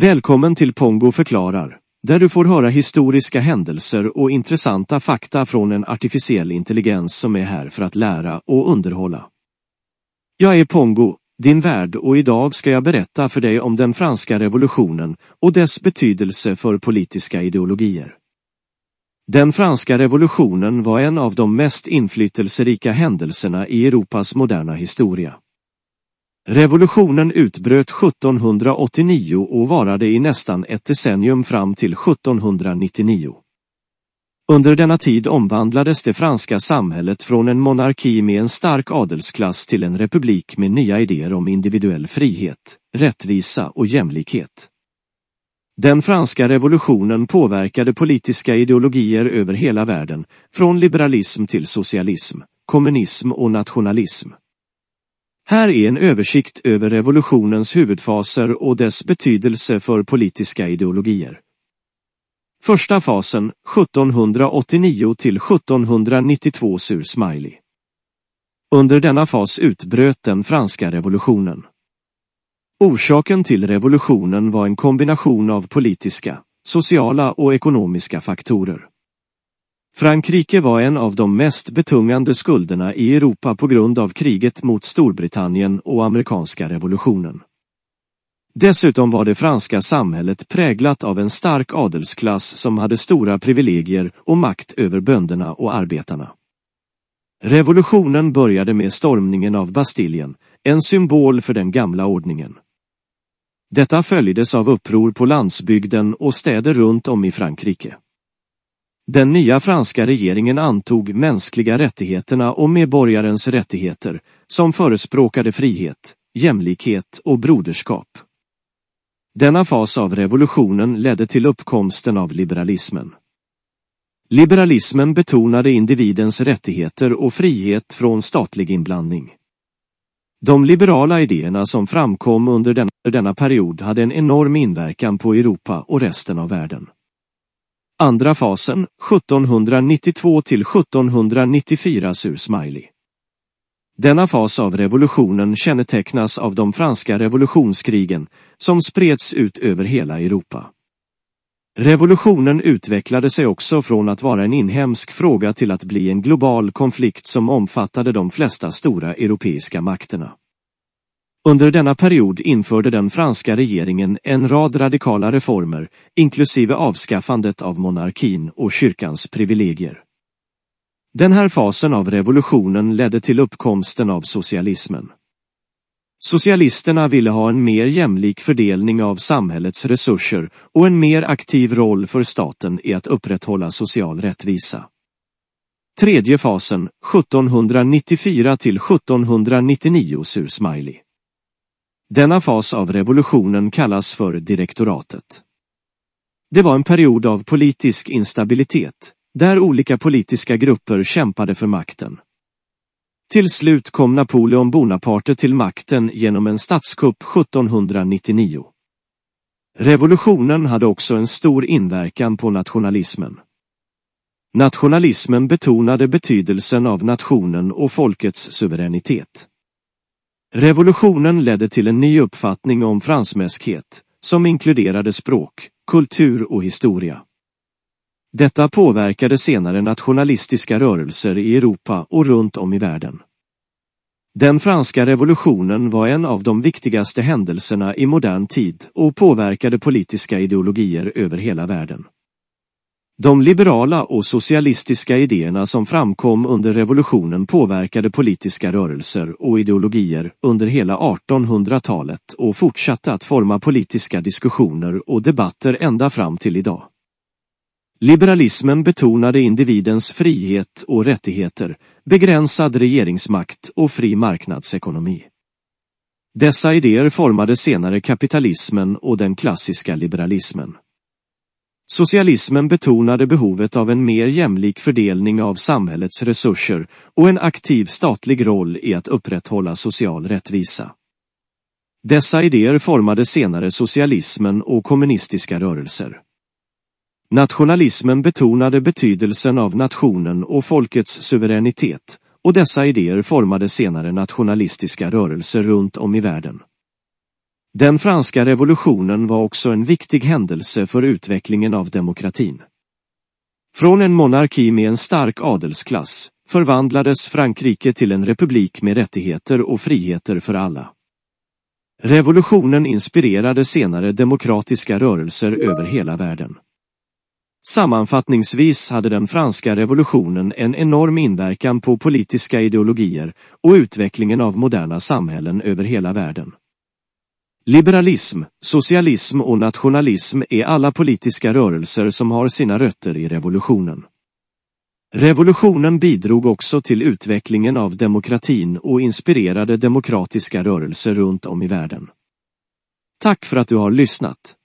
Välkommen till Pongo förklarar, där du får höra historiska händelser och intressanta fakta från en artificiell intelligens som är här för att lära och underhålla. Jag är Pongo, din värd och idag ska jag berätta för dig om den franska revolutionen och dess betydelse för politiska ideologier. Den franska revolutionen var en av de mest inflytelserika händelserna i Europas moderna historia. Revolutionen utbröt 1789 och varade i nästan ett decennium fram till 1799. Under denna tid omvandlades det franska samhället från en monarki med en stark adelsklass till en republik med nya idéer om individuell frihet, rättvisa och jämlikhet. Den franska revolutionen påverkade politiska ideologier över hela världen, från liberalism till socialism, kommunism och nationalism. Här är en översikt över revolutionens huvudfaser och dess betydelse för politiska ideologier. Första fasen, 1789 till 1792 sur Smiley. Under denna fas utbröt den franska revolutionen. Orsaken till revolutionen var en kombination av politiska, sociala och ekonomiska faktorer. Frankrike var en av de mest betungande skulderna i Europa på grund av kriget mot Storbritannien och amerikanska revolutionen. Dessutom var det franska samhället präglat av en stark adelsklass som hade stora privilegier och makt över bönderna och arbetarna. Revolutionen började med stormningen av Bastiljen, en symbol för den gamla ordningen. Detta följdes av uppror på landsbygden och städer runt om i Frankrike. Den nya franska regeringen antog mänskliga rättigheterna och medborgarens rättigheter, som förespråkade frihet, jämlikhet och broderskap. Denna fas av revolutionen ledde till uppkomsten av liberalismen. Liberalismen betonade individens rättigheter och frihet från statlig inblandning. De liberala idéerna som framkom under denna, period hade en enorm inverkan på Europa och resten av världen. Andra fasen, 1792 till 1794 sur Smiley. Denna fas av revolutionen kännetecknas av de franska revolutionskrigen som spreds ut över hela Europa. Revolutionen utvecklade sig också från att vara en inhemsk fråga till att bli en global konflikt som omfattade de flesta stora europeiska makterna. Under denna period införde den franska regeringen en rad radikala reformer, inklusive avskaffandet av monarkin och kyrkans privilegier. Den här fasen av revolutionen ledde till uppkomsten av socialismen. Socialisterna ville ha en mer jämlik fördelning av samhällets resurser och en mer aktiv roll för staten i att upprätthålla social rättvisa. Tredje fasen, 1794 till 1799 sur Smiley. Denna fas av revolutionen kallas för direktoratet. Det var en period av politisk instabilitet, där olika politiska grupper kämpade för makten. Till slut kom Napoleon Bonaparte till makten genom en statskupp 1799. Revolutionen hade också en stor inverkan på nationalismen. Nationalismen betonade betydelsen av nationen och folkets suveränitet. Revolutionen ledde till en ny uppfattning om fransmäskhet, som inkluderade språk, kultur och historia. Detta påverkade senare nationalistiska rörelser i Europa och runt om i världen. Den franska revolutionen var en av de viktigaste händelserna i modern tid och påverkade politiska ideologier över hela världen. De liberala och socialistiska idéerna som framkom under revolutionen påverkade politiska rörelser och ideologier under hela 1800-talet och fortsatte att forma politiska diskussioner och debatter ända fram till idag. Liberalismen betonade individens frihet och rättigheter, begränsad regeringsmakt och fri marknadsekonomi. Dessa idéer formade senare kapitalismen och den klassiska liberalismen. Socialismen betonade behovet av en mer jämlik fördelning av samhällets resurser och en aktiv statlig roll i att upprätthålla social rättvisa. Dessa idéer formade senare socialismen och kommunistiska rörelser. Nationalismen betonade betydelsen av nationen och folkets suveränitet och dessa idéer formade senare nationalistiska rörelser runt om i världen. Den franska revolutionen var också en viktig händelse för utvecklingen av demokratin. Från en monarki med en stark adelsklass förvandlades Frankrike till en republik med rättigheter och friheter för alla. Revolutionen inspirerade senare demokratiska rörelser över hela världen. Sammanfattningsvis hade den franska revolutionen en enorm inverkan på politiska ideologier och utvecklingen av moderna samhällen över hela världen. Liberalism, socialism och nationalism är alla politiska rörelser som har sina rötter i revolutionen. Revolutionen bidrog också till utvecklingen av demokratin och inspirerade demokratiska rörelser runt om i världen. Tack för att du har lyssnat.